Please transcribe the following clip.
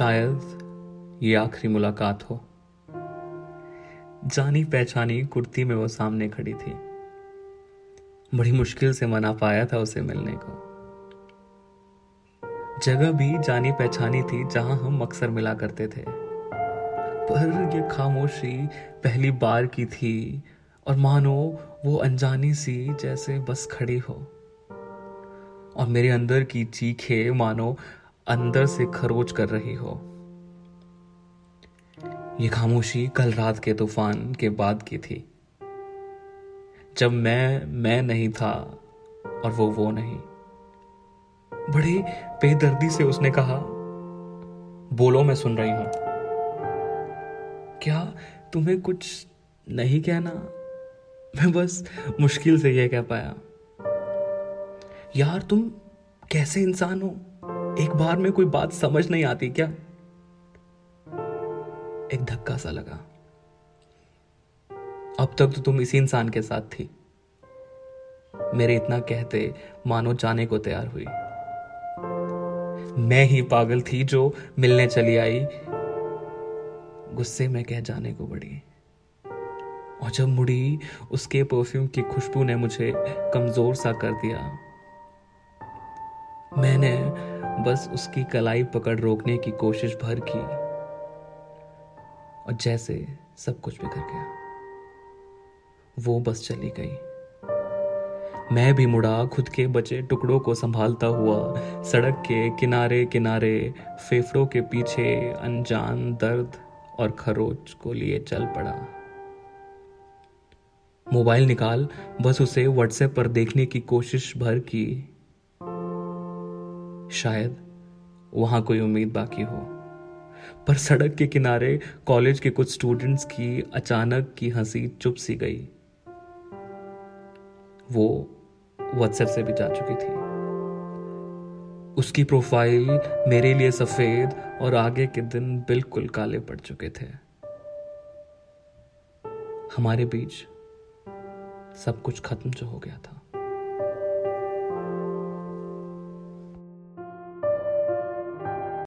शायद ये आखिरी मुलाकात हो। जानी पहचानी कुर्ती में वो सामने खड़ी थी। बड़ी मुश्किल से मना पाया था उसे मिलने को। जगह भी जानी पहचानी थी जहाँ हम अक्सर मिला करते थे। पर ये खामोशी पहली बार की थी और मानो वो अनजानी सी जैसे बस खड़ी हो। और मेरे अंदर की चीखे मानो अंदर से खरोच कर रही हो। ये खामोशी कल रात के तूफ़ान के बाद की थी। जब मैं मैं नहीं था और वो वो नहीं। बड़ी बेदर्दी से उसने कहा, बोलो, मैं सुन रही हूँ। क्या तुम्हें कुछ नहीं कहना? मैं बस मुश्किल से यह कह पाया। यार, तुम कैसे इंसान हो? एक बार में कोई बात समझ नहीं आती क्या? एक धक्का सा लगा। अब तक तो तुम इसी इंसान के साथ थी। मेरे इतना कहते मानो जाने को तैयार हुई। मैं ही पागल थी जो मिलने चली आई। गुस्से में कह जाने को बड़ी और जब मुड़ी, उसके परफ्यूम की खुशबू ने मुझे कमज़ोर सा कर दिया। मैंने बस उसकी कलाई पकड़ रोकने की कोशिश भर की और जैसे सब कुछ बिखर गया। वो बस चली गई। मैं भी मुड़ा, खुद के बचे टुकड़ों को संभालता हुआ, सड़क के किनारे किनारे, फेफड़ों के पीछे अनजान दर्द और खरोच को लिए चल पड़ा। मोबाइल निकाल, बस उसे व्हाट्सएप पर देखने की कोशिश भर की। शायद वहाँ कोई उम्मीद बाकी हो। पर सड़क के किनारे कॉलेज के कुछ स्टूडेंट्स की अचानक की हँसी चुप सी गई। वो व्हाट्सएप से भी जा चुकी थी। उसकी प्रोफ़ाइल मेरे लिए सफ़ेद और आगे के दिन बिल्कुल काले पड़ चुके थे। हमारे बीच सब कुछ खत्म जो हो गया था।